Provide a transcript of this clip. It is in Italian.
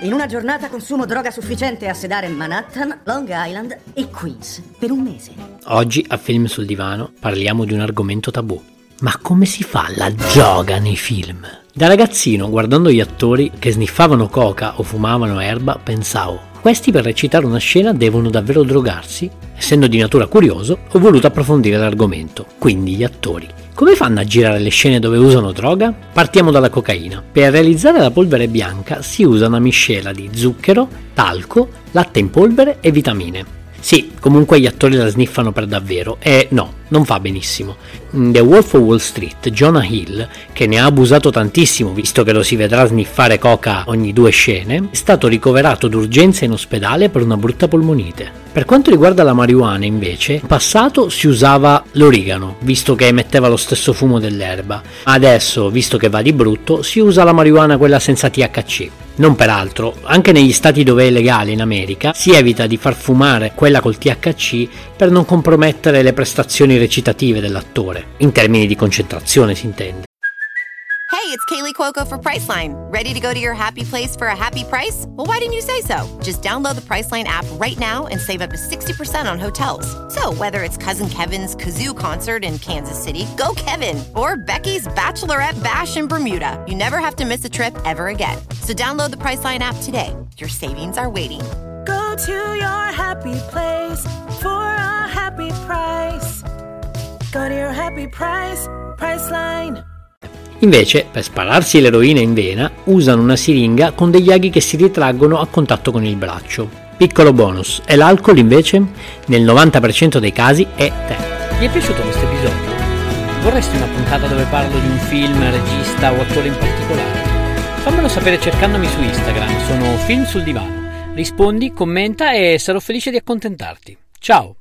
In una giornata consumo droga sufficiente a sedare Manhattan, Long Island e Queens per un mese. Oggi a Film sul Divano parliamo di un argomento tabù. Ma come si fa la gioga nei film? Da ragazzino, guardando gli attori che sniffavano coca o fumavano erba, pensavo, questi per recitare una scena devono davvero drogarsi? Essendo di natura curioso, ho voluto approfondire l'argomento, quindi gli attori. Come fanno a girare le scene dove usano droga? Partiamo dalla cocaina. Per realizzare la polvere bianca si usa una miscela di zucchero, talco, latte in polvere e vitamine. Sì, comunque gli attori la sniffano per davvero e no, non fa benissimo. In The Wolf of Wall Street, Jonah Hill, che ne ha abusato tantissimo visto che lo si vedrà sniffare coca ogni due scene, è stato ricoverato d'urgenza in ospedale per una brutta polmonite. Per quanto riguarda la marijuana, invece, in passato si usava l'origano, visto che emetteva lo stesso fumo dell'erba. Adesso, visto che va di brutto, si usa la marijuana quella senza THC. Non peraltro, anche negli stati dove è legale in America si evita di far fumare quella col THC per non compromettere le prestazioni recitative dell'attore, in termini di concentrazione si intende. Hey, it's Kaylee Cuoco for Priceline. Ready to go to your happy place for a happy price? Well, why didn't you say so? Just download the Priceline app right now and save up to 60% on hotels. So, whether it's Cousin Kevin's Kazoo concert in Kansas City, go Kevin, or Becky's Bachelorette Bash in Bermuda, you never have to miss a trip ever again. So, download the Priceline app today. Your savings are waiting. Go to your happy place for a happy price. Go to your happy price, Priceline. Invece, per spararsi l'eroina in vena, usano una siringa con degli aghi che si ritraggono a contatto con il braccio. Piccolo bonus, e l'alcol invece, nel 90% dei casi, è te. Ti è piaciuto questo episodio? Vorresti una puntata dove parlo di un film, regista o attore in particolare? Fammelo sapere cercandomi su Instagram, sono Film sul Divano. Rispondi, commenta e sarò felice di accontentarti. Ciao!